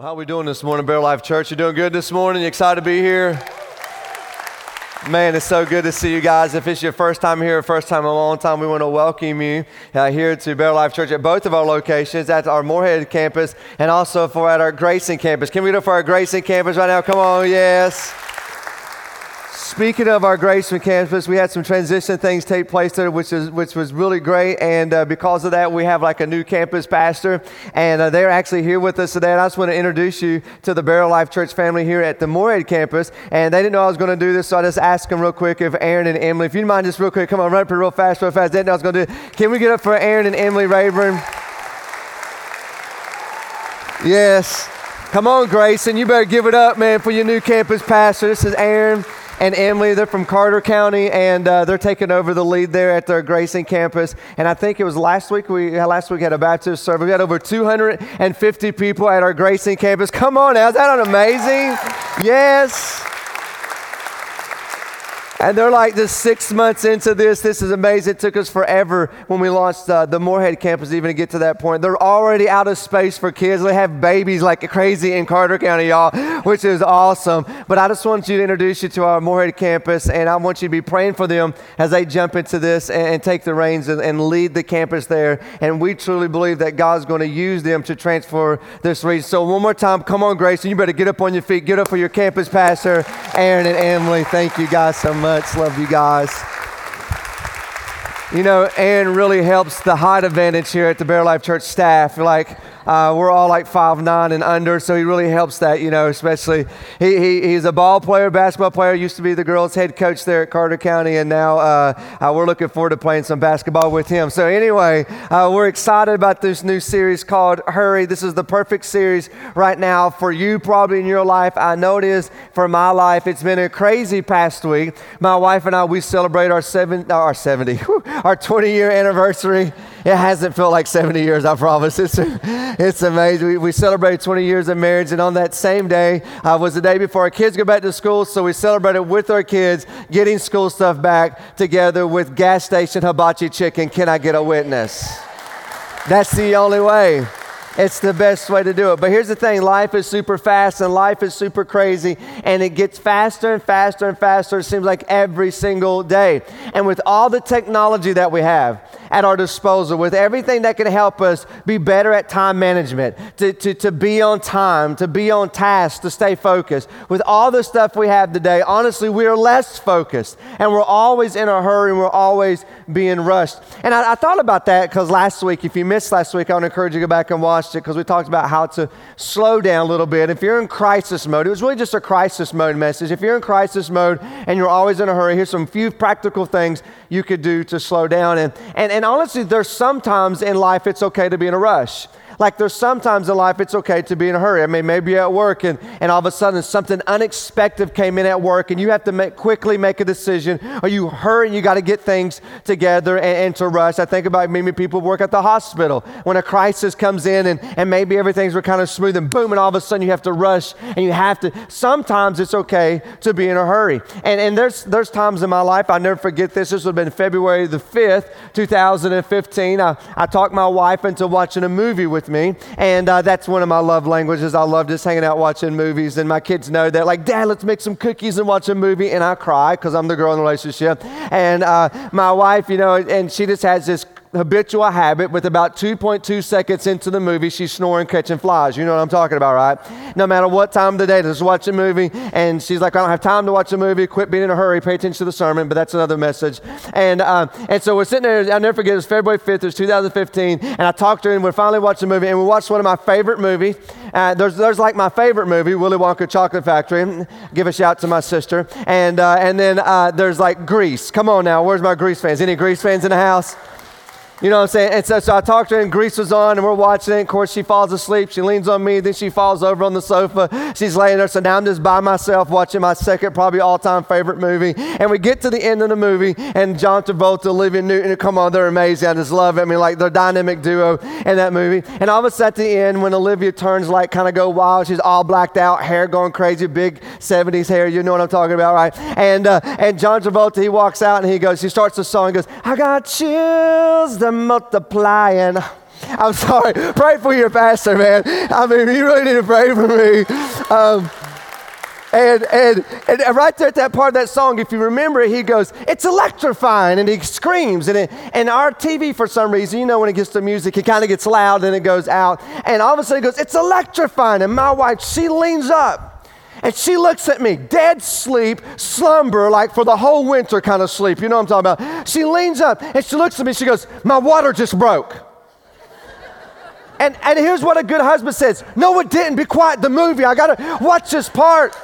Well, how are we doing this morning, Better Life Church? You doing good this morning? You excited to be here? Man, it's so good to see you guys. If it's your first time here, first time in a long time, we want to welcome you uh, here to Better Life Church at both of our locations, at our Morehead campus and also for at our Grayson campus. Can we do it for our Grayson campus right now? Come on, yes. Speaking of our Grayson campus, we had some transition things take place there, which is which was really great. And uh, because of that, we have like a new campus pastor, and uh, they're actually here with us today. And I just want to introduce you to the Better Life Church family here at the Morehead campus. And they didn't know I was going to do this, so I just asked them real quick if Aaron and Emily, if you mind, just real quick, come on, run up here real fast, real fast. They didn't know I was going to do. It. Can we get up for Aaron and Emily Rayburn? Yes. Come on, Grayson. You better give it up, man, for your new campus pastor. This is Aaron and Emily. They're from Carter County, and uh, they're taking over the lead there at their Grayson campus. And I think it was last week we last week had a baptism service. We had over 250 people at our Grayson campus. Come on now, is that amazing? Yes. And they're like just six months into this. This is amazing. It took us forever when we launched uh, the Morehead campus even to get to that point. They're already out of space for kids. They have babies like crazy in Carter County, y'all, which is awesome. But I just want you to introduce you to our Morehead campus, and I want you to be praying for them as they jump into this and, and take the reins and, and, lead the campus there. And we truly believe that God's going to use them to transfer this region. So one more time, come on, Grayson you better get up on your feet. Get up for your campus pastor, Aaron and Emily. Thank you guys so much much. Love you guys. You know, Aaron really helps the height advantage here at the Better Life Church staff. Like, uh, we're all like five nine and under, so he really helps that, you know, especially. He, he, he's a ball player, basketball player, used to be the girls' head coach there at Carter County, and now uh, uh, we're looking forward to playing some basketball with him. So, anyway, uh, we're excited about this new series called Hurry. This is the perfect series right now for you, probably in your life. I know it is for my life. It's been a crazy past week. My wife and I, we celebrate our, seven, our 70, our 20 year anniversary. It hasn't felt like 70 years, I promise. It's, it's amazing. We, we celebrated 20 years of marriage, and on that same day uh, was the day before our kids go back to school. So we celebrated with our kids getting school stuff back together with gas station hibachi chicken. Can I get a witness? That's the only way. It's the best way to do it. But here's the thing life is super fast and life is super crazy, and it gets faster and faster and faster, it seems like every single day. And with all the technology that we have, at our disposal, with everything that can help us be better at time management, to, to, to be on time, to be on task, to stay focused. With all the stuff we have today, honestly, we are less focused and we're always in a hurry and we're always being rushed. And I, I thought about that because last week, if you missed last week, I would encourage you to go back and watch it because we talked about how to slow down a little bit. If you're in crisis mode, it was really just a crisis mode message. If you're in crisis mode and you're always in a hurry, here's some few practical things you could do to slow down. And, and, and honestly, there's sometimes in life it's okay to be in a rush. Like there's sometimes in life it's okay to be in a hurry. I mean, maybe you're at work and, and all of a sudden something unexpected came in at work and you have to make, quickly make a decision or you hurry and you got to get things together and, and, to rush. I think about maybe people work at the hospital when a crisis comes in and, and maybe everything's kind of smooth and boom and all of a sudden you have to rush and you have to. Sometimes it's okay to be in a hurry. And, and there's, there's times in my life, I'll never forget this. This would have been February the 5th, 2015. I, I talked my wife into watching a movie with me. And uh, that's one of my love languages. I love just hanging out watching movies. And my kids know that, like, Dad, let's make some cookies and watch a movie. And I cry because I'm the girl in the relationship. And uh, my wife, you know, and she just has this habitual habit with about 2.2 seconds into the movie, she's snoring, catching flies. You know what I'm talking about, right? No matter what time of the day, just watch a movie. And she's like, I don't have time to watch a movie. Quit being in a hurry. Pay attention to the sermon. But that's another message. And, uh, and so we're sitting there. I'll never forget. It was February 5th. It was 2015. And I talked to her and we finally watched a movie. And we watched one of my favorite movies. Uh, there's, there's like my favorite movie, Willy Wonka Chocolate Factory. Give a shout to my sister. And, uh, and then uh, there's like Grease. Come on now. Where's my Grease fans? Any Grease fans in the house? You know what I'm saying? And so, so I talked to her, and Grease was on, and we're watching it. Of course, she falls asleep. She leans on me, then she falls over on the sofa. She's laying there. So now I'm just by myself watching my second, probably all time favorite movie. And we get to the end of the movie, and John Travolta, Olivia Newton, come on, they're amazing. I just love it. I mean, like, they're dynamic duo in that movie. And all of a sudden, at the end, when Olivia turns, like, kind of go wild, she's all blacked out, hair going crazy, big 70s hair. You know what I'm talking about, right? And, uh, and John Travolta, he walks out and he goes, he starts the song, goes, I got chills. The multiplying. I'm sorry. Pray for your pastor, man. I mean, you really need to pray for me. Um, and, and, and right there at that part of that song, if you remember he goes, It's electrifying. And he screams. And, it, and our TV, for some reason, you know, when it gets to music, it kind of gets loud and it goes out. And all of a sudden, he goes, It's electrifying. And my wife, she leans up. And she looks at me, dead sleep, slumber, like for the whole winter kind of sleep. You know what I'm talking about? She leans up and she looks at me. She goes, My water just broke. and, and here's what a good husband says No, it didn't. Be quiet. The movie. I got to watch this part.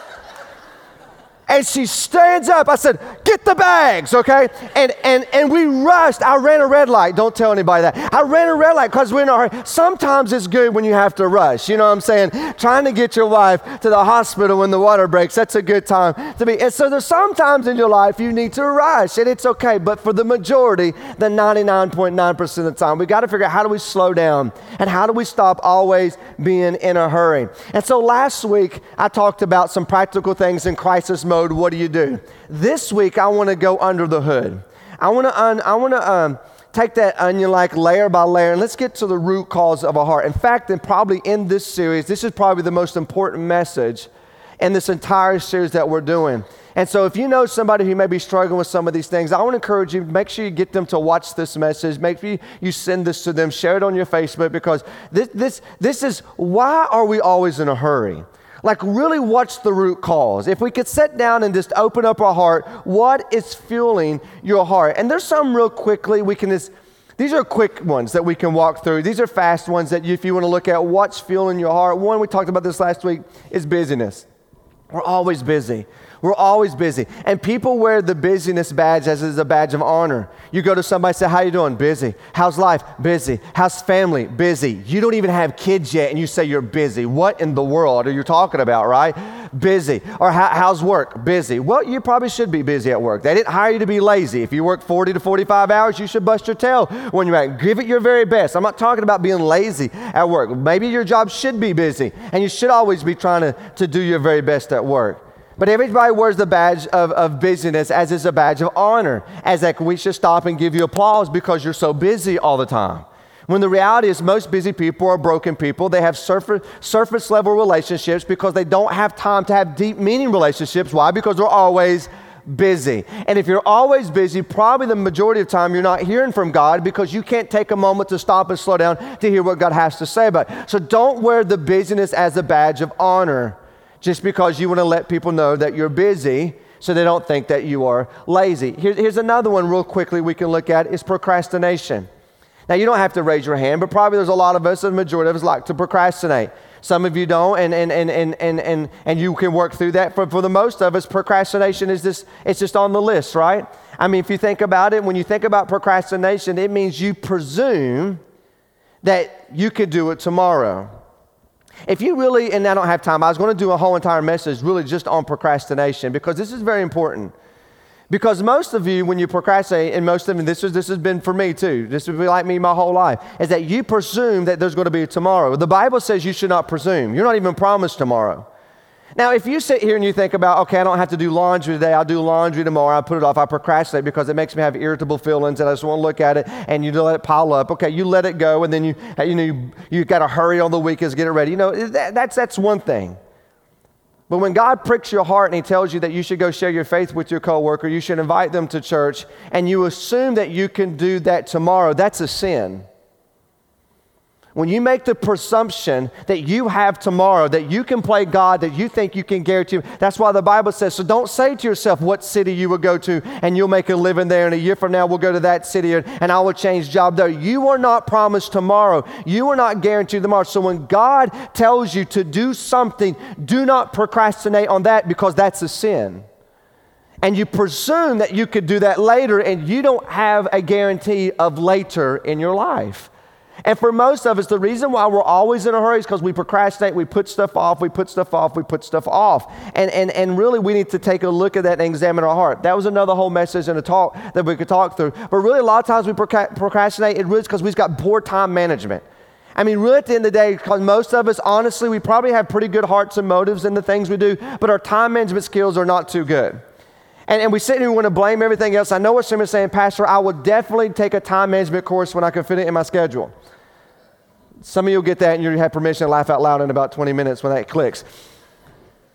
And she stands up. I said, Get the bags, okay? And, and, and we rushed. I ran a red light. Don't tell anybody that. I ran a red light because we're in a hurry. Sometimes it's good when you have to rush. You know what I'm saying? Trying to get your wife to the hospital when the water breaks, that's a good time to be. And so there's sometimes in your life you need to rush, and it's okay. But for the majority, the 99.9% of the time, we got to figure out how do we slow down and how do we stop always being in a hurry. And so last week, I talked about some practical things in crisis mode mode, what do you do? This week, I want to go under the hood. I want to, un- I want to um, take that onion like layer by layer and let's get to the root cause of a heart. In fact, and probably in this series, this is probably the most important message in this entire series that we're doing. And so, if you know somebody who may be struggling with some of these things, I want to encourage you, make sure you get them to watch this message. Make sure you send this to them, share it on your Facebook, because this, this, this is why are we always in a hurry? Like, really, what's the root cause? If we could sit down and just open up our heart, what is fueling your heart? And there's some real quickly we can just, these are quick ones that we can walk through. These are fast ones that you, if you want to look at what's fueling your heart. One, we talked about this last week, is busyness. We're always busy. We're always busy. And people wear the busyness badge as is a badge of honor. You go to somebody say, How you doing? Busy. How's life? Busy. How's family? Busy. You don't even have kids yet and you say you're busy. What in the world are you talking about, right? Busy. Or how's work? Busy. Well, you probably should be busy at work. They didn't hire you to be lazy. If you work 40 to 45 hours, you should bust your tail when you're at. Give it your very best. I'm not talking about being lazy at work. Maybe your job should be busy and you should always be trying to, to do your very best at work. But everybody wears the badge of, of busyness as is a badge of honor, as like we should stop and give you applause because you're so busy all the time. When the reality is, most busy people are broken people. They have surface, surface level relationships because they don't have time to have deep meaning relationships. Why? Because they're always busy. And if you're always busy, probably the majority of time you're not hearing from God because you can't take a moment to stop and slow down to hear what God has to say about it. So don't wear the busyness as a badge of honor just because you want to let people know that you're busy so they don't think that you are lazy. Here, here's another one, real quickly, we can look at is procrastination. Now, you don't have to raise your hand, but probably there's a lot of us, the majority of us, like to procrastinate. Some of you don't, and, and, and, and, and, and, and you can work through that. For, for the most of us, procrastination is just, it's just on the list, right? I mean, if you think about it, when you think about procrastination, it means you presume that you could do it tomorrow. If you really, and I don't have time, I was going to do a whole entire message really just on procrastination because this is very important. Because most of you, when you procrastinate, and most of you, this, is, this has been for me too, this would be like me my whole life, is that you presume that there's going to be tomorrow. The Bible says you should not presume. You're not even promised tomorrow. Now, if you sit here and you think about, okay, I don't have to do laundry today, I'll do laundry tomorrow, I put it off, I procrastinate because it makes me have irritable feelings and I just want to look at it and you let it pile up. Okay, you let it go and then you, you know, you, you got to hurry on the weekends, get it ready. You know, that, that's, that's one thing. But when God pricks your heart and He tells you that you should go share your faith with your coworker, you should invite them to church, and you assume that you can do that tomorrow, that's a sin. When you make the presumption that you have tomorrow, that you can play God, that you think you can guarantee, that's why the Bible says, so don't say to yourself what city you will go to and you'll make a living there, and a year from now we'll go to that city and I will change job there. You are not promised tomorrow. You are not guaranteed tomorrow. So when God tells you to do something, do not procrastinate on that because that's a sin and you presume that you could do that later, and you don't have a guarantee of later in your life. And for most of us, the reason why we're always in a hurry is because we procrastinate, we put stuff off, we put stuff off, we put stuff off. And, and, and really, we need to take a look at that and examine our heart. That was another whole message in a talk that we could talk through. But really, a lot of times we procrastinate, it really because we've got poor time management. I mean, really, at the end of the day, because most of us, honestly, we probably have pretty good hearts and motives in the things we do, but our time management skills are not too good. And, and we sit here and we want to blame everything else. I know what are saying, Pastor, I will definitely take a time management course when I can fit it in my schedule. Some of you will get that and you'll have permission to laugh out loud in about 20 minutes when that clicks.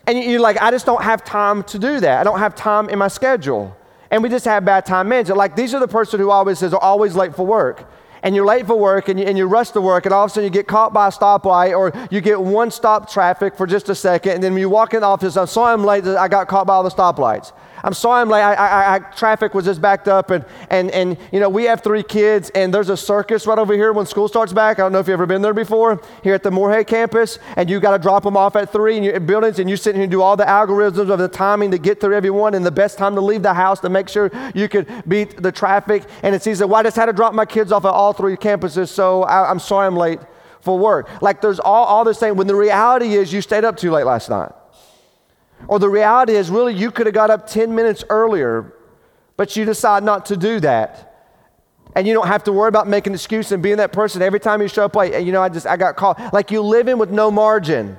And you're like, I just don't have time to do that. I don't have time in my schedule. And we just have bad time management. Like, these are the person who always says, are always late for work and you're late for work and you, and you rush to work and all of a sudden you get caught by a stoplight or you get one stop traffic for just a second and then you walk in the office, I'm sorry I'm late, I got caught by all the stoplights. I'm sorry I'm late. I, I, I, traffic was just backed up. And, and, and, you know, we have three kids, and there's a circus right over here when school starts back. I don't know if you've ever been there before, here at the Morehead campus. And you got to drop them off at three in your buildings, and you sit here and do all the algorithms of the timing to get through everyone and the best time to leave the house to make sure you could beat the traffic. And it's easy. Well, I just had to drop my kids off at all three campuses, so I, I'm sorry I'm late for work. Like there's all, all this thing when the reality is you stayed up too late last night. Or the reality is, really, you could have got up 10 minutes earlier, but you decide not to do that. And you don't have to worry about making an excuse and being that person every time you show up late. You know, I just, I got caught. Like you live in with no margin.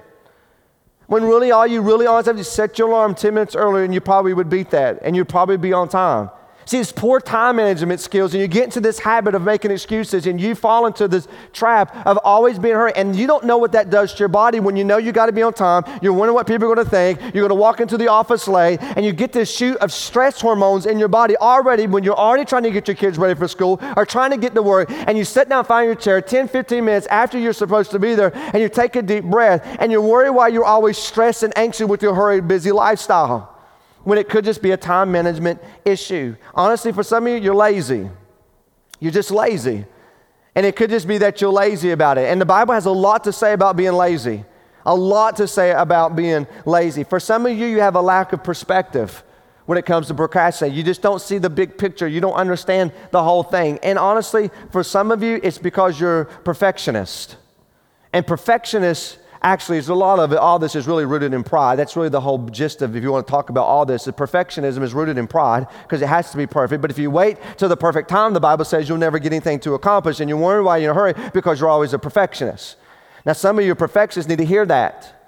When really all you really always have to set your alarm 10 minutes earlier and you probably would beat that and you'd probably be on time. See, it's poor time management skills, and you get into this habit of making excuses, and you fall into this trap of always being hurried. And you don't know what that does to your body when you know you got to be on time. You're wondering what people are going to think. You're going to walk into the office late, and you get this shoot of stress hormones in your body already when you're already trying to get your kids ready for school or trying to get to work. And you sit down, find your chair 10, 15 minutes after you're supposed to be there, and you take a deep breath, and you worry why you're always stressed and anxious with your hurried, busy lifestyle when it could just be a time management issue. Honestly, for some of you, you're lazy. You're just lazy. And it could just be that you're lazy about it. And the Bible has a lot to say about being lazy, a lot to say about being lazy. For some of you, you have a lack of perspective when it comes to procrastinating. You just don't see the big picture. You don't understand the whole thing. And honestly, for some of you, it's because you're perfectionist. And perfectionists actually, there's a lot of it. All this is really rooted in pride. That's really the whole gist of if you want to talk about all this. The perfectionism is rooted in pride because it has to be perfect. But if you wait till the perfect time, the Bible says you'll never get anything to accomplish, and you wonder why you're in a hurry because you're always a perfectionist. Now, some of you perfectionists need to hear that.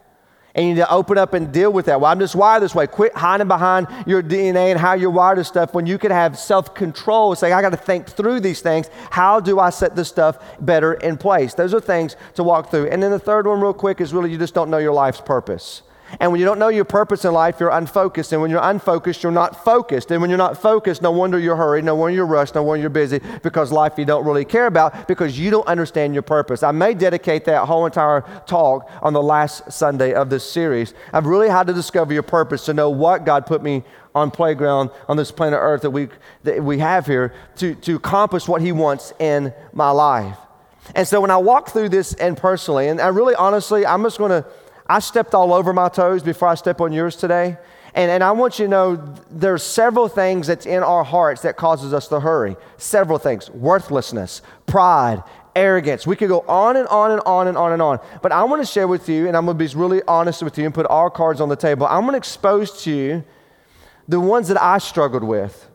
And you need to open up and deal with that. Well, I'm just wired this way. Quit hiding behind your DNA and how you're wired to stuff when you can have self control. Say, I got to think through these things. How do I set this stuff better in place? Those are things to walk through. And then the third one, real quick, is really you just don't know your life's purpose. And when you don't know your purpose in life, you're unfocused. And when you're unfocused, you're not focused. And when you're not focused, no wonder you're hurried, no wonder you're rushed, no wonder you're busy because life you don't really care about because you don't understand your purpose. I may dedicate that whole entire talk on the last Sunday of this series. I've really had to discover your purpose to know what God put me on playground on this planet Earth that we, that we have here to, to accomplish what He wants in my life. And so when I walk through this and personally, and I really honestly, I'm just going to I stepped all over my toes before I step on yours today. And, and I want you to know there's several things that's in our hearts that causes us to hurry. Several things worthlessness, pride, arrogance. We could go on and on and on and on and on. But I want to share with you, and I'm going to be really honest with you and put all cards on the table. I'm going to expose to you the ones that I struggled with.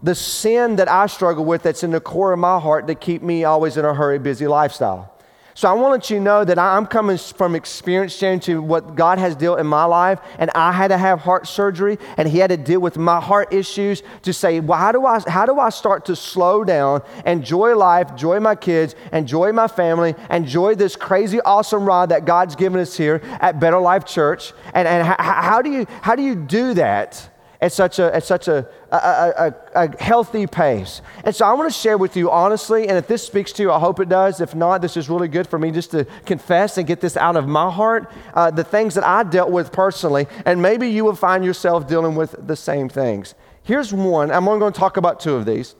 The sin that I struggle with that's in the core of my heart that keep me always in a hurry, busy lifestyle. So I want to let you know that I'm coming from experience sharing to what God has dealt in my life, and I had to have heart surgery, and He had to deal with my heart issues to say, well, how do I how do I start to slow down, enjoy life, enjoy my kids, enjoy my family, enjoy this crazy awesome ride that God's given us here at Better Life Church, and and how, how do you how do you do that? At such a, at such a, a, a, a, healthy pace. And so I want to share with you honestly, and if this speaks to you, I hope it does. If not, this is really good for me just to confess and get this out of my heart, uh, the things that I dealt with personally, and maybe you will find yourself dealing with the same things. Here's one. I'm only going to talk about two of these.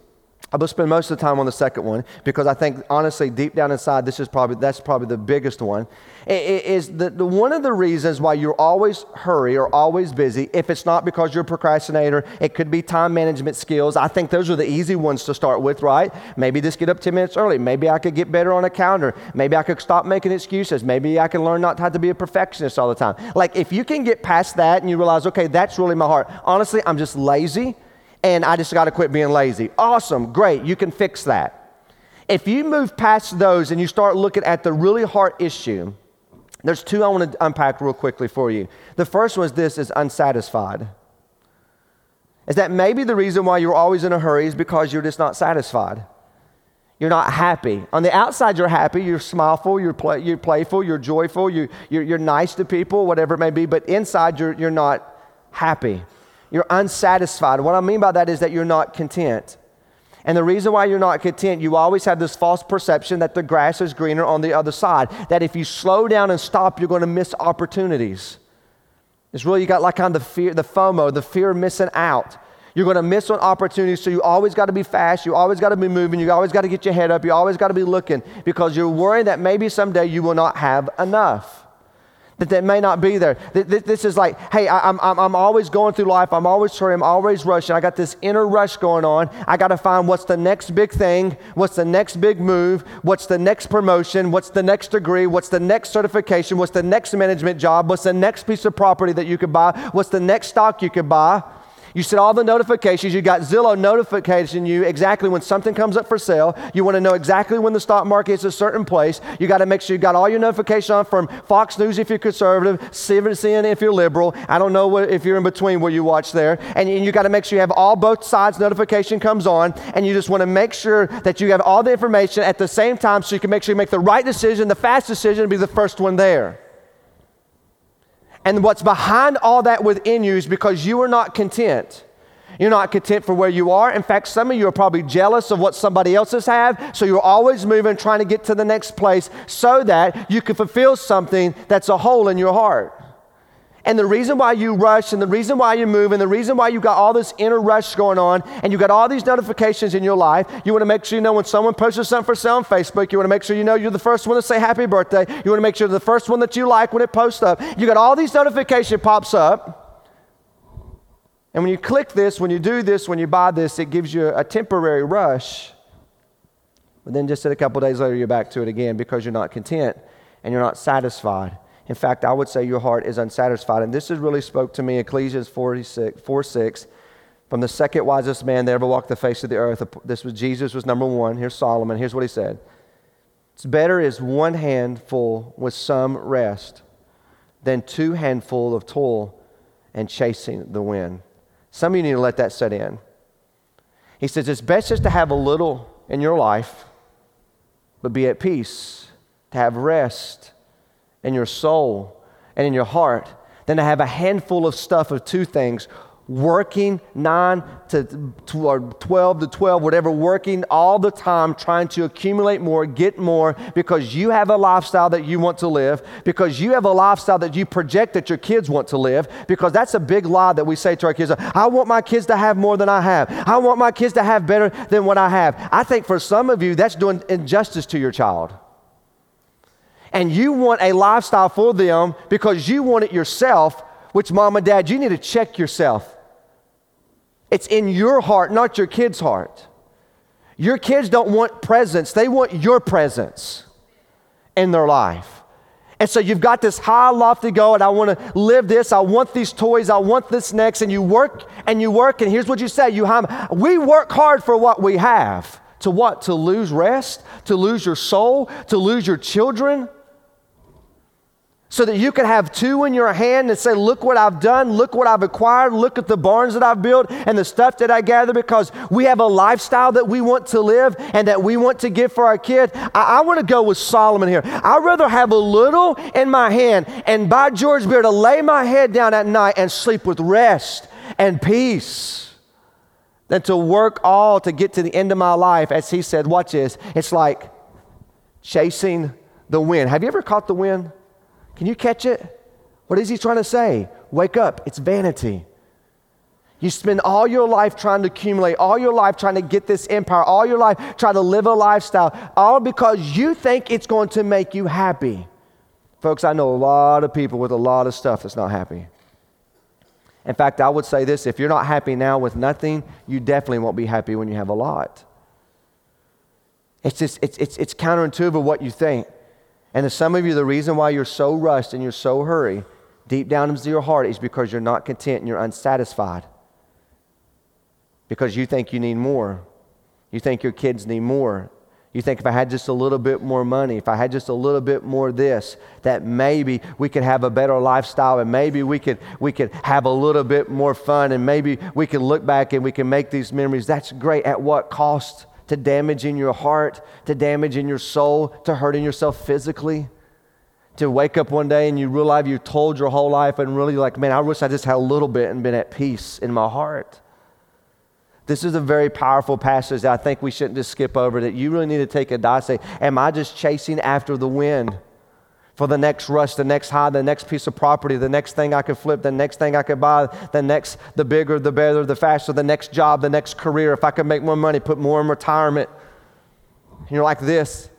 I will spend most of the time on the second one because I think honestly, deep down inside, this is probably that's probably the biggest one. Is the, the, one of the reasons why you're always hurry or always busy. If it's not because you're a procrastinator, it could be time management skills. I think those are the easy ones to start with, right? Maybe just get up 10 minutes early. Maybe I could get better on a calendar. Maybe I could stop making excuses. Maybe I can learn not to be a perfectionist all the time. Like if you can get past that and you realize, okay, that's really my heart. Honestly, I'm just lazy and I just got to quit being lazy. Awesome, great, you can fix that. If you move past those and you start looking at the really hard issue, there's two I want to unpack real quickly for you. The first one is this is unsatisfied. Is that maybe the reason why you're always in a hurry is because you're just not satisfied. You're not happy. On the outside, you're happy. You're smileful. You're, play, you're playful. You're joyful. You, you're, you're nice to people, whatever it may be. But inside, you're, you're not happy. You're unsatisfied. What I mean by that is that you're not content. And the reason why you're not content, you always have this false perception that the grass is greener on the other side. That if you slow down and stop, you're going to miss opportunities. It's really, you got like kind of the fear, the FOMO, the fear of missing out. You're going to miss on opportunities, so you always got to be fast. You always got to be moving. You always got to get your head up. You always got to be looking because you're worried that maybe someday you will not have enough that that may not be there. This is like, hey, I'm, I'm, I'm always going through life. I'm always hurrying. I'm always rushing. I got this inner rush going on. I got to find what's the next big thing, what's the next big move, what's the next promotion, what's the next degree, what's the next certification, what's the next management job, what's the next piece of property that you could buy, what's the next stock you could buy. You set all the notifications. You got Zillow notification you exactly when something comes up for sale. You want to know exactly when the stock market is a certain place. You got to make sure you got all your notifications on from Fox News if you're conservative, CNN if you're liberal. I don't know what, if you're in between where you watch there. And you got to make sure you have all both sides notification comes on. And you just want to make sure that you have all the information at the same time so you can make sure you make the right decision, the fast decision, and be the first one there. And what's behind all that within you is because you are not content. You're not content for where you are. In fact, some of you are probably jealous of what somebody else's have. So you're always moving, trying to get to the next place so that you can fulfill something that's a hole in your heart. And the reason why you rush and the reason why you move and the reason why you got all this inner rush going on and you got all these notifications in your life, you want to make sure you know when someone posts something for sale on Facebook, you want to make sure you know you're the first one to say happy birthday. You want to make sure the first one that you like when it posts up. You got all these notifications pops up. And when you click this, when you do this, when you buy this, it gives you a temporary rush. But then just a couple days later, you're back to it again because you're not content and you're not satisfied. In fact, I would say your heart is unsatisfied. And this has really spoke to me, Ecclesiastes 46, 4 6, from the second wisest man that ever walked the face of the earth. This was Jesus was number one. Here's Solomon. Here's what he said. It's better is one handful with some rest than two handful of toil and chasing the wind. Some of you need to let that set in. He says it's best just to have a little in your life, but be at peace, to have rest in your soul and in your heart than to have a handful of stuff of two things working 9 to 12 to 12, whatever, working all the time, trying to accumulate more, get more, because you have a lifestyle that you want to live, because you have a lifestyle that you project that your kids want to live, because that's a big lie that we say to our kids I want my kids to have more than I have. I want my kids to have better than what I have. I think for some of you, that's doing injustice to your child and you want a lifestyle for them because you want it yourself, which mom and dad, you need to check yourself. It's in your heart, not your kid's heart. Your kids don't want presents, they want your presence in their life. And so you've got this high, lofty goal, and I want to live this. I want these toys. I want this next. And you work and you work, and here's what you say: You, we work hard for what we have. To what? To lose rest? To lose your soul? To lose your children? So that you can have two in your hand and say, Look what I've done, look what I've acquired, look at the barns that I've built and the stuff that I gather because we have a lifestyle that we want to live and that we want to give for our kids. I, I want to go with Solomon here. I'd rather have a little in my hand and by George Beard to lay my head down at night and sleep with rest and peace than to work all to get to the end of my life. As he said, watch this. It's like chasing the wind. Have you ever caught the wind? Can you catch it? What is he trying to say? Wake up, it's vanity. You spend all your life trying to accumulate, all your life trying to get this empire, all your life trying to live a lifestyle, all because you think it's going to make you happy. Folks, I know a lot of people with a lot of stuff that's not happy. In fact, I would say this if you're not happy now with nothing, you definitely won't be happy when you have a lot. It's just, it's, it's, it's counterintuitive what you think. And to some of you, the reason why you're so rushed and you're so hurry, deep down into your heart, is because you're not content and you're unsatisfied. Because you think you need more. You think your kids need more. You think if I had just a little bit more money, if I had just a little bit more this, that maybe we could have a better lifestyle and maybe we could, we could have a little bit more fun and maybe we can look back and we can make these memories. That's great. At what cost to damaging your heart, to damaging your soul, to hurting yourself physically. To wake up one day and you realize you told your whole life and really like, man, I wish I just had a little bit and been at peace in my heart. This is a very powerful passage that I think we shouldn't just skip over. That you really need to take a dive. Say, am I just chasing after the wind? For the next rush, the next high, the next piece of property, the next thing I could flip, the next thing I could buy, the next, the bigger, the better, the faster, the next job, the next career. If I could make more money, put more in retirement. You're like this.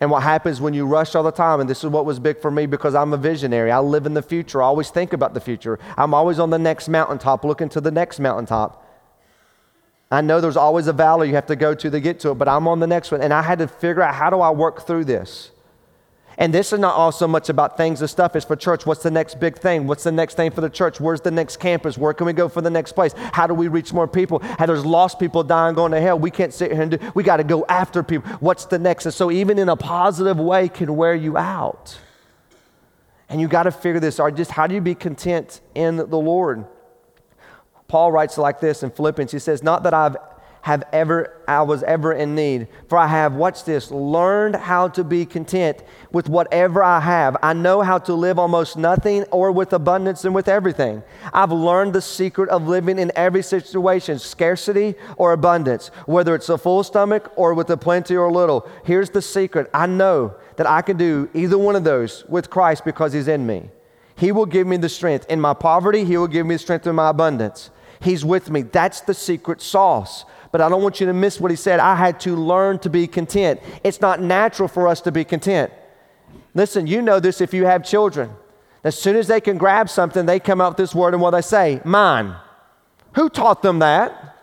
And what happens when you rush all the time, and this is what was big for me because I'm a visionary. I live in the future. I always think about the future. I'm always on the next mountaintop, looking to the next mountaintop. I know there's always a valley you have to go to to get to it, but I'm on the next one. And I had to figure out how do I work through this? And this is not all so much about things and stuff. It's for church. What's the next big thing? What's the next thing for the church? Where's the next campus? Where can we go for the next place? How do we reach more people? How there's lost people dying, going to hell. We can't sit here and do, we got to go after people. What's the next? And so even in a positive way can wear you out. And you got to figure this out. Just how do you be content in the Lord? Paul writes like this in Philippians. He says, Not that I've have ever I was ever in need. For I have, watch this, learned how to be content with whatever I have. I know how to live almost nothing or with abundance and with everything. I've learned the secret of living in every situation, scarcity or abundance, whether it's a full stomach or with a plenty or little. Here's the secret. I know that I can do either one of those with Christ because he's in me. He will give me the strength. In my poverty, he will give me the strength in my abundance. He's with me. That's the secret sauce but I don't want you to miss what he said. I had to learn to be content. It's not natural for us to be content. Listen, you know this if you have children. As soon as they can grab something, they come out with this word and what they say, mine. Who taught them that?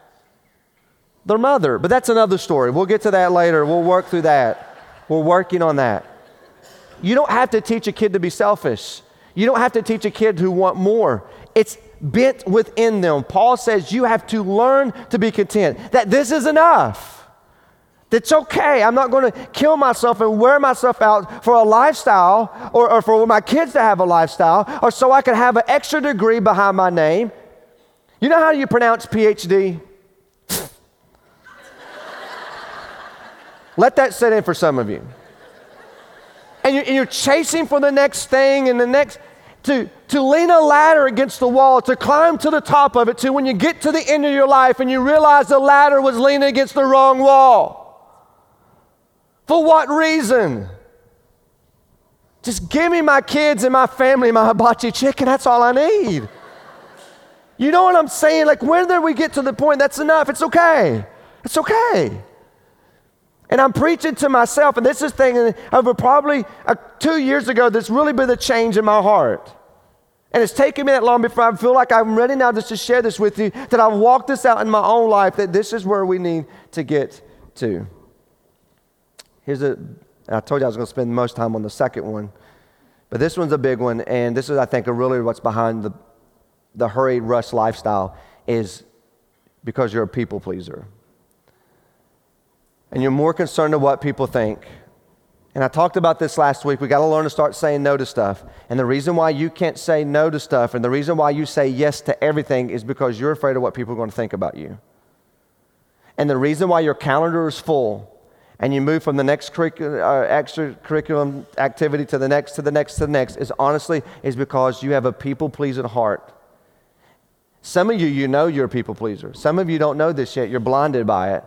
Their mother. But that's another story. We'll get to that later. We'll work through that. We're working on that. You don't have to teach a kid to be selfish. You don't have to teach a kid who want more. It's bent within them. Paul says you have to learn to be content, that this is enough. That's okay. I'm not going to kill myself and wear myself out for a lifestyle or, or for my kids to have a lifestyle or so I can have an extra degree behind my name. You know how you pronounce PhD? Let that sit in for some of you. And you're, and you're chasing for the next thing and the next to, to lean a ladder against the wall, to climb to the top of it, to when you get to the end of your life and you realize the ladder was leaning against the wrong wall. For what reason? Just give me my kids and my family, my hibachi chicken, that's all I need. You know what I'm saying? Like, when did we get to the point that's enough? It's okay. It's okay. And I'm preaching to myself, and this is thing over probably uh, two years ago that's really been a change in my heart. And it's taken me that long before I feel like I'm ready now just to share this with you, that I've walked this out in my own life, that this is where we need to get to. Here's a, I told you I was going to spend most time on the second one, but this one's a big one, and this is, I think, really what's behind the, the hurried rush lifestyle is because you're a people pleaser. And you're more concerned with what people think and I talked about this last week. We got to learn to start saying no to stuff. And the reason why you can't say no to stuff and the reason why you say yes to everything is because you're afraid of what people are going to think about you. And the reason why your calendar is full and you move from the next curriculum, uh, extracurriculum activity to the next, to the next, to the next is honestly is because you have a people pleasing heart. Some of you, you know you're a people pleaser. Some of you don't know this yet. You're blinded by it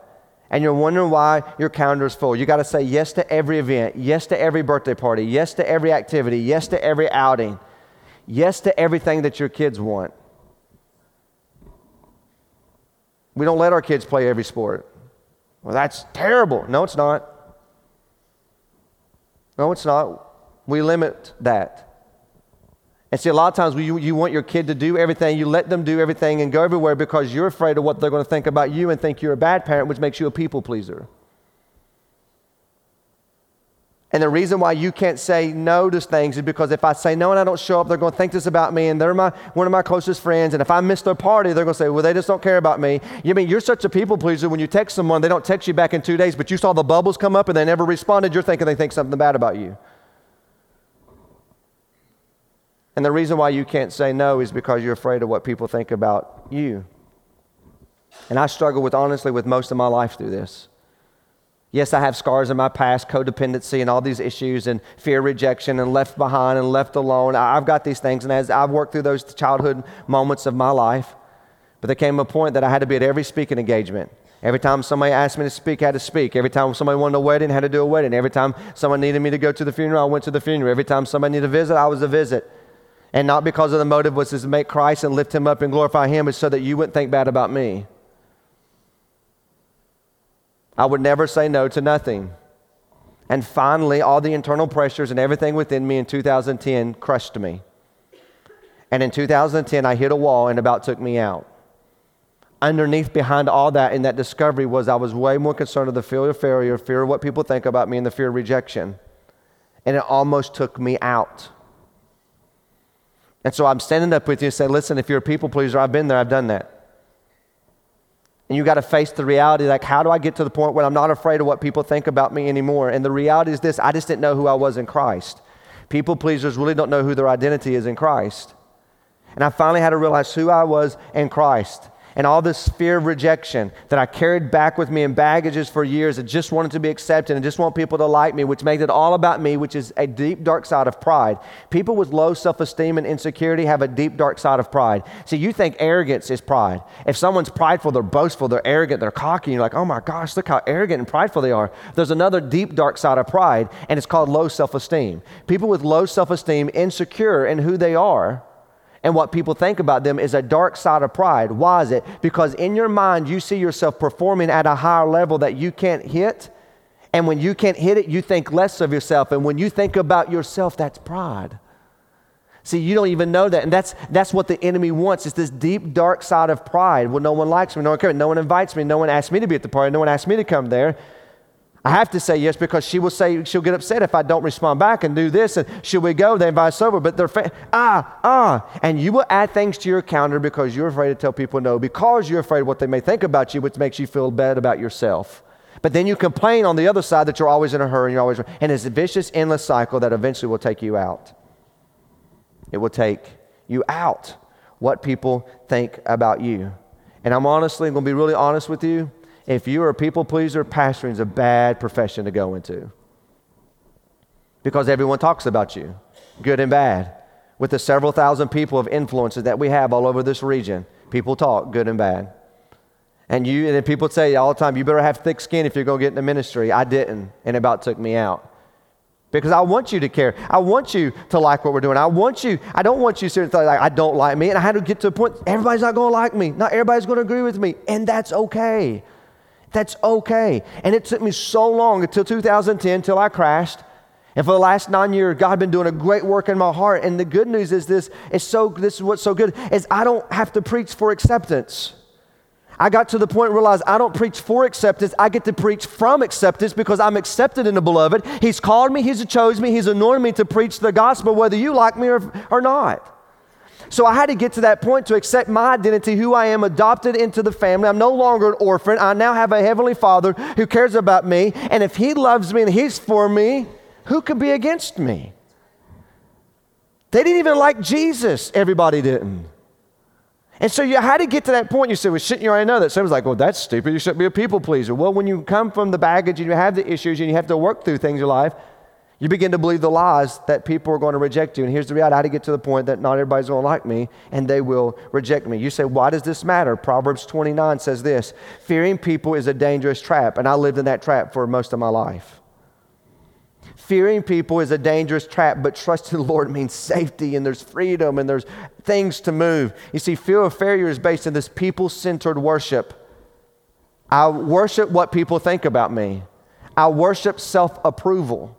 and you're wondering why your calendar is full. You got to say yes to every event, yes to every birthday party, yes to every activity, yes to every outing, yes to everything that your kids want. We don't let our kids play every sport. Well, that's terrible. No, it's not. No, it's not. We limit that. And see, a lot of times you, you want your kid to do everything, you let them do everything and go everywhere because you're afraid of what they're going to think about you and think you're a bad parent, which makes you a people pleaser. And the reason why you can't say no to things is because if I say no and I don't show up, they're going to think this about me, and they're my, one of my closest friends. And if I miss their party, they're going to say, well, they just don't care about me. You mean you're such a people pleaser when you text someone, they don't text you back in two days, but you saw the bubbles come up and they never responded, you're thinking they think something bad about you. And the reason why you can't say no is because you're afraid of what people think about you. And I struggle with, honestly, with most of my life through this. Yes, I have scars in my past, codependency, and all these issues, and fear, rejection, and left behind and left alone. I've got these things, and as I've worked through those childhood moments of my life, but there came a point that I had to be at every speaking engagement. Every time somebody asked me to speak, I had to speak. Every time somebody wanted a wedding, I had to do a wedding. Every time someone needed me to go to the funeral, I went to the funeral. Every time somebody needed a visit, I was a visit. And not because of the motive was to make Christ and lift him up and glorify him, it's so that you wouldn't think bad about me. I would never say no to nothing. And finally, all the internal pressures and everything within me in 2010 crushed me. And in 2010, I hit a wall and about took me out. Underneath, behind all that, in that discovery, was I was way more concerned with the fear of failure, fear of what people think about me, and the fear of rejection. And it almost took me out. And so I'm standing up with you and saying, listen, if you're a people pleaser, I've been there, I've done that. And you got to face the reality like, how do I get to the point where I'm not afraid of what people think about me anymore? And the reality is this I just didn't know who I was in Christ. People pleasers really don't know who their identity is in Christ. And I finally had to realize who I was in Christ and all this fear of rejection that I carried back with me in baggages for years and just wanted to be accepted and just want people to like me, which made it all about me, which is a deep, dark side of pride. People with low self esteem and insecurity have a deep, dark side of pride. See, you think arrogance is pride. If someone's prideful, they're boastful, they're arrogant, they're cocky, and you're like, oh my gosh, look how arrogant and prideful they are. There's another deep, dark side of pride, and it's called low self esteem. People with low self esteem, insecure in who they are, and what people think about them is a dark side of pride. Why is it? Because in your mind, you see yourself performing at a higher level that you can't hit. And when you can't hit it, you think less of yourself. And when you think about yourself, that's pride. See, you don't even know that. And that's, that's what the enemy wants. It's this deep, dark side of pride. Well, no one likes me, no one cares, no one invites me, no one asks me to be at the party, no one asks me to come there. I have to say yes because she will say she'll get upset if I don't respond back and do this and should we go then vice versa. But they're fa- ah ah, and you will add things to your calendar because you're afraid to tell people no because you're afraid of what they may think about you, which makes you feel bad about yourself. But then you complain on the other side that you're always in a hurry and you're always and it's a vicious, endless cycle that eventually will take you out. It will take you out. What people think about you. And I'm honestly going to be really honest with you if you are a people pleaser, pastoring is a bad profession to go into. Because everyone talks about you, good and bad. With the several thousand people of influences that we have all over this region, people talk good and bad. And you and people say all the time, you better have thick skin if you're going to get into ministry. I didn't, and it about took me out. Because I want you to care. I want you to like what we're doing. I want you, I don't want you to say like, I don't like me. And I had to get to a point, everybody's not going to like me. Not everybody's going to agree with me. And that's okay. That's okay. And it took me so long until 2010 until I crashed. And for the last nine years, God been doing a great work in my heart. And the good news is this: is so this is what's so good is I don't have to preach for acceptance. I got to the point and realized I don't preach for acceptance. I get to preach from acceptance because I'm accepted in the beloved. He's called me, He's chosen me, He's anointed me to preach the gospel, whether you like me or, or not. So I had to get to that point to accept my identity, who I am, adopted into the family. I'm no longer an orphan. I now have a heavenly father who cares about me. And if he loves me and he's for me, who could be against me? They didn't even like Jesus. Everybody didn't. And so you had to get to that point. You said, well, shouldn't you already know that? Someone's like, well, that's stupid. You shouldn't be a people pleaser. Well, when you come from the baggage and you have the issues and you have to work through things in your life, you begin to believe the lies that people are going to reject you. And here's the reality I had to get to the point that not everybody's going to like me and they will reject me. You say, why does this matter? Proverbs 29 says this Fearing people is a dangerous trap. And I lived in that trap for most of my life. Fearing people is a dangerous trap, but trusting the Lord means safety and there's freedom and there's things to move. You see, fear of failure is based in this people centered worship. I worship what people think about me, I worship self approval.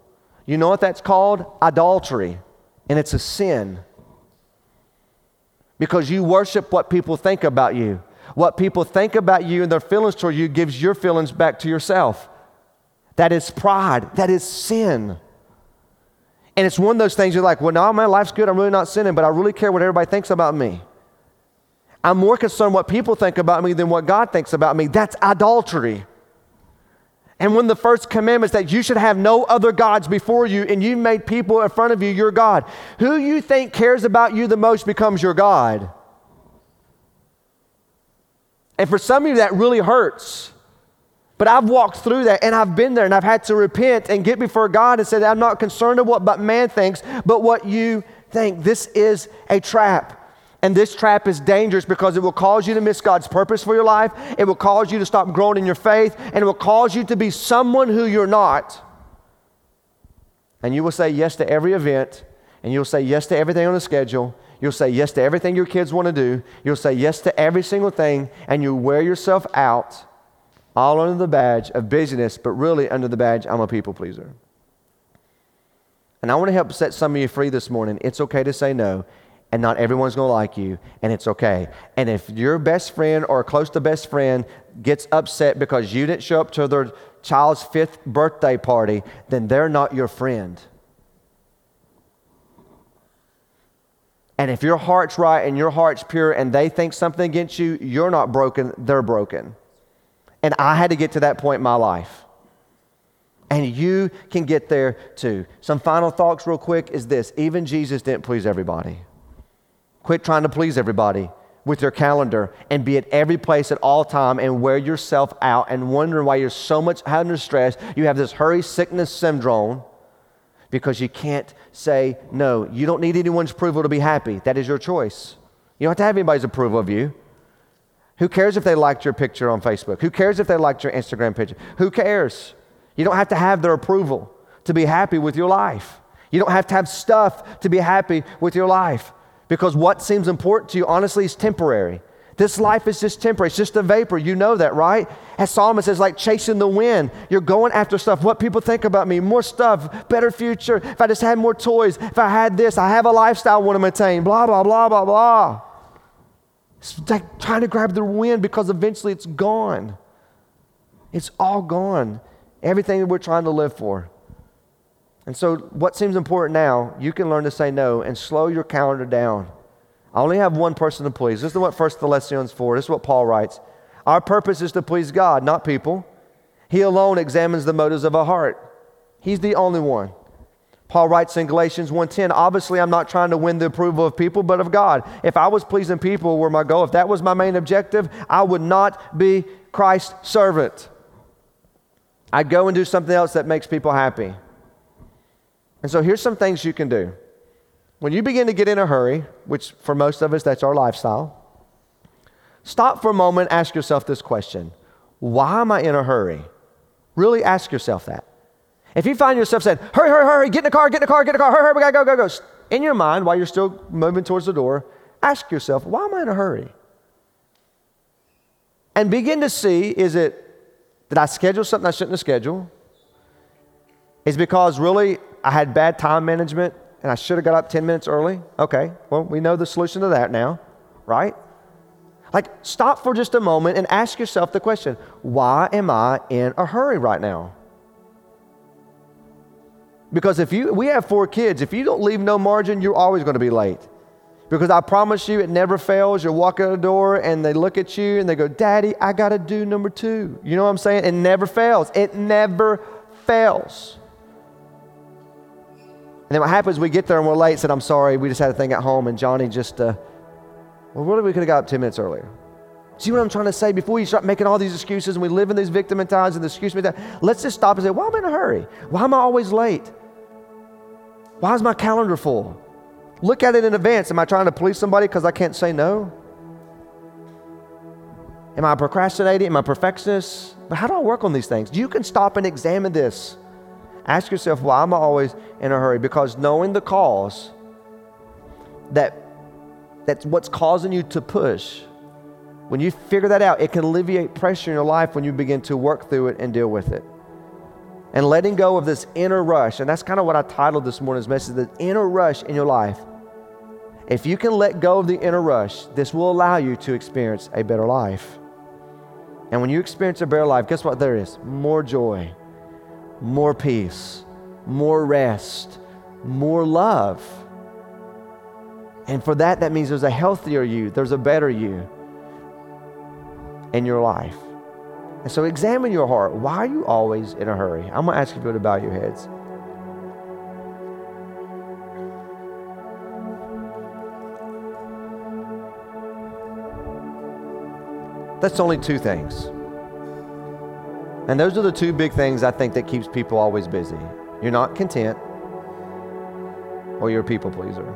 You know what that's called? Idolatry. And it's a sin. Because you worship what people think about you. What people think about you and their feelings toward you gives your feelings back to yourself. That is pride. That is sin. And it's one of those things you're like, well, no, my life's good. I'm really not sinning, but I really care what everybody thinks about me. I'm more concerned what people think about me than what God thinks about me. That's idolatry. And one of the first commandments that you should have no other gods before you, and you made people in front of you your God. Who you think cares about you the most becomes your God. And for some of you, that really hurts But I've walked through that and I've been there and I've had to repent and get before God and say, I'm not concerned of what man thinks, but what you think. This is a trap. And this trap is dangerous because it will cause you to miss God's purpose for your life. It will cause you to stop growing in your faith. And it will cause you to be someone who you're not. And you will say yes to every event. And you'll say yes to everything on the schedule. You'll say yes to everything your kids want to do. You'll say yes to every single thing. And you wear yourself out all under the badge of busyness, but really under the badge, I'm a people pleaser. And I want to help set some of you free this morning. It's okay to say no, and not everyone's going to like you, and it's okay. And if your best friend or close to best friend gets upset because you didn't show up to their child's fifth birthday party, then they're not your friend. And if your heart's right and your heart's pure and they think something against you, you're not broken, they're broken. And I had to get to that point in my life. And you can get there too. Some final thoughts, real quick, is this even Jesus didn't please everybody. Quit trying to please everybody with your calendar and be at every place at all time and wear yourself out and wonder why you're so much under stress. You have this hurry sickness syndrome because you can't say no. You don't need anyone's approval to be happy. That is your choice. You don't have to have anybody's approval of you. Who cares if they liked your picture on Facebook? Who cares if they liked your Instagram picture? Who cares? You don't have to have their approval to be happy with your life. You don't have to have stuff to be happy with your life because what seems important to you, honestly, is temporary. This life is just temporary. It's just a vapor. You know that, right? As Solomon says, like chasing the wind. You're going after stuff. What people think about me, more stuff, better future. If I just had more toys, if I had this, I have a lifestyle I want to maintain, blah, blah, blah, blah, blah. It's like trying to grab the wind because eventually it's gone. It's all gone. Everything that we're trying to live for. And so, what seems important now, you can learn to say no and slow your calendar down. I only have one person to please. This is what First Thessalonians 4, this is what Paul writes. Our purpose is to please God, not people. He alone examines the motives of our heart. He's the only one. Paul writes in Galatians 1:10, obviously I'm not trying to win the approval of people, but of God. If I was pleasing people were my goal, if that was my main objective, I would not be Christ's servant. I'd go and do something else that makes people happy. And so here's some things you can do. When you begin to get in a hurry, which for most of us that's our lifestyle, stop for a moment, ask yourself this question. Why am I in a hurry? Really ask yourself that. If you find yourself saying, hurry, hurry, hurry, get in the car, get in the car, get in the car, hurry, hurry, we gotta go, go, go. In your mind, while you're still moving towards the door, ask yourself, why am I in a hurry? And begin to see is it that I scheduled something I shouldn't have scheduled? Is because really I had bad time management and I should have got up 10 minutes early? Okay, well, we know the solution to that now, right? Like, stop for just a moment and ask yourself the question why am I in a hurry right now? Because if you, we have four kids, if you don't leave no margin, you're always going to be late. Because I promise you, it never fails. You walk out the door and they look at you and they go, Daddy, I got to do number two. You know what I'm saying? It never fails. It never fails. And then what happens, we get there and we're late, and said, I'm sorry, we just had a thing at home. And Johnny just, uh, well, really, we could have got up 10 minutes earlier. See what I'm trying to say? Before you start making all these excuses and we live in these victim mentalities and the excuse me, let's just stop and say, why am I in a hurry? Why am I always late? Why is my calendar full? Look at it in advance. Am I trying to please somebody because I can't say no? Am I procrastinating? Am I perfectionist? But how do I work on these things? You can stop and examine this. Ask yourself, why am I always in a hurry? Because knowing the cause, that that's what's causing you to push. When you figure that out, it can alleviate pressure in your life when you begin to work through it and deal with it and letting go of this inner rush. And that's kind of what I titled this morning's message the inner rush in your life. If you can let go of the inner rush, this will allow you to experience a better life. And when you experience a better life, guess what there is? More joy, more peace, more rest, more love. And for that, that means there's a healthier you, there's a better you in your life. And so examine your heart. Why are you always in a hurry? I'm going to ask you to bow your heads. That's only two things. And those are the two big things I think that keeps people always busy. You're not content, or you're a people pleaser.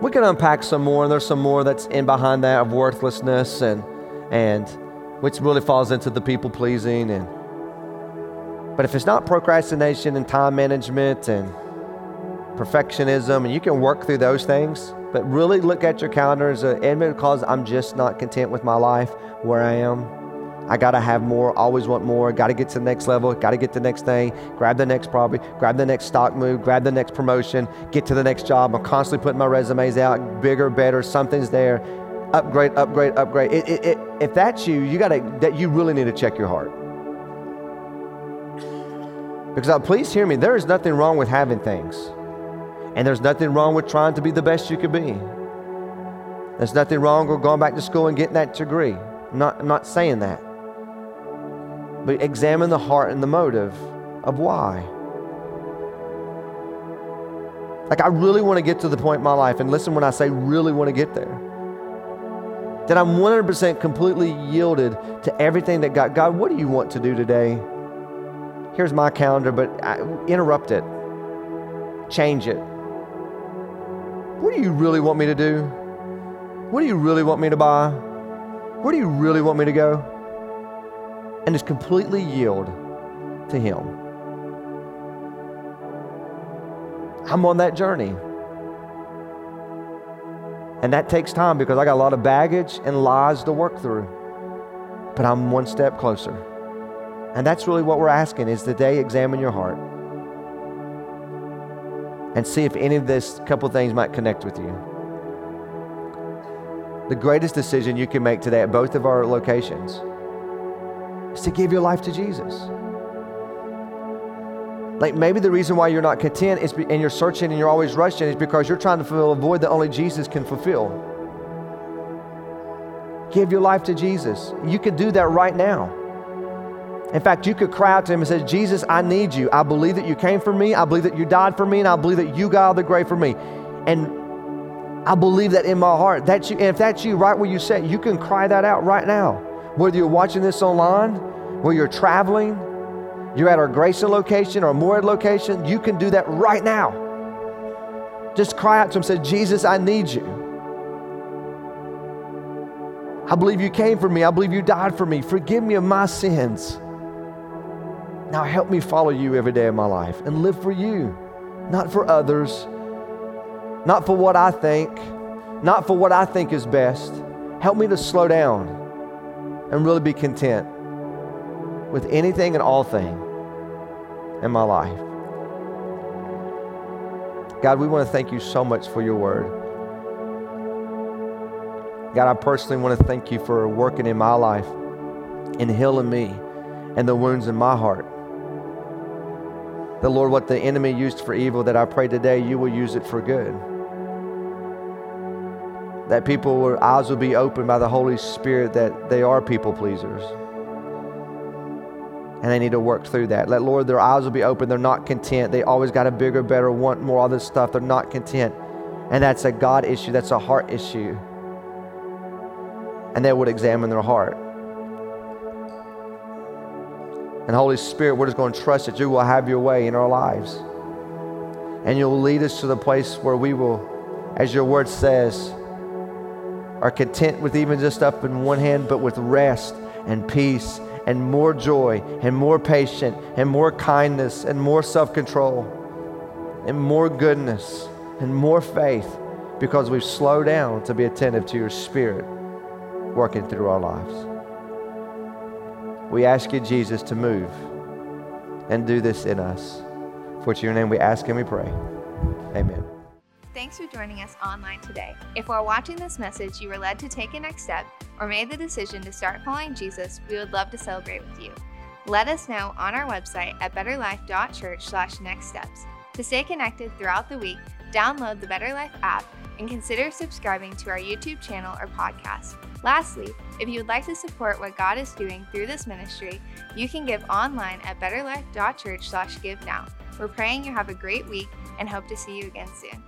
We can unpack some more, and there's some more that's in behind that of worthlessness and and which really falls into the people pleasing and but if it's not procrastination and time management and perfectionism and you can work through those things but really look at your calendar as an admit because i'm just not content with my life where i am I got to have more, always want more, got to get to the next level, got to get the next thing, grab the next property, grab the next stock move, grab the next promotion, get to the next job. I'm constantly putting my resumes out, bigger, better, something's there. Upgrade, upgrade, upgrade. It, it, it, if that's you, you got to, that you really need to check your heart. Because uh, please hear me, there is nothing wrong with having things. And there's nothing wrong with trying to be the best you could be. There's nothing wrong with going back to school and getting that degree. I'm not, I'm not saying that. But examine the heart and the motive of why. Like, I really want to get to the point in my life, and listen when I say really want to get there, that I'm 100% completely yielded to everything that God, God, what do you want to do today? Here's my calendar, but I, interrupt it, change it. What do you really want me to do? What do you really want me to buy? Where do you really want me to go? And just completely yield to Him. I'm on that journey. And that takes time because I got a lot of baggage and lies to work through. But I'm one step closer. And that's really what we're asking is today examine your heart and see if any of this couple things might connect with you. The greatest decision you can make today at both of our locations is to give your life to Jesus. Like maybe the reason why you're not content is be, and you're searching and you're always rushing is because you're trying to fulfill a void that only Jesus can fulfill. Give your life to Jesus. You could do that right now. In fact, you could cry out to him and say, Jesus, I need you. I believe that you came for me. I believe that you died for me. And I believe that you got out of the grave for me. And I believe that in my heart. That's you. And if that's you, right where you sit, you can cry that out right now. Whether you're watching this online, whether you're traveling, you're at our Grayson location or Morehead location, you can do that right now. Just cry out to him, say, Jesus, I need you. I believe you came for me. I believe you died for me. Forgive me of my sins. Now help me follow you every day of my life and live for you, not for others, not for what I think, not for what I think is best. Help me to slow down and really be content with anything and all thing in my life. God, we want to thank you so much for your word. God, I personally want to thank you for working in my life and healing me and the wounds in my heart. The Lord, what the enemy used for evil, that I pray today you will use it for good that people eyes will be opened by the Holy Spirit that they are people pleasers. And they need to work through that. Let Lord, their eyes will be open. They're not content. They always got a bigger, better, want more, all this stuff. They're not content. And that's a God issue. That's a heart issue. And they would examine their heart. And Holy Spirit, we're just going to trust that you will have your way in our lives. And you'll lead us to the place where we will, as your word says, are content with even just up in one hand, but with rest and peace and more joy and more patience and more kindness and more self control and more goodness and more faith because we've slowed down to be attentive to your spirit working through our lives. We ask you, Jesus, to move and do this in us. For it's your name we ask and we pray. Amen. Thanks for joining us online today. If while watching this message you were led to take a next step or made the decision to start following Jesus, we would love to celebrate with you. Let us know on our website at betterlife.church/next steps. To stay connected throughout the week, download the Better Life app and consider subscribing to our YouTube channel or podcast. Lastly, if you would like to support what God is doing through this ministry, you can give online at betterlife.church/give now. We're praying you have a great week and hope to see you again soon.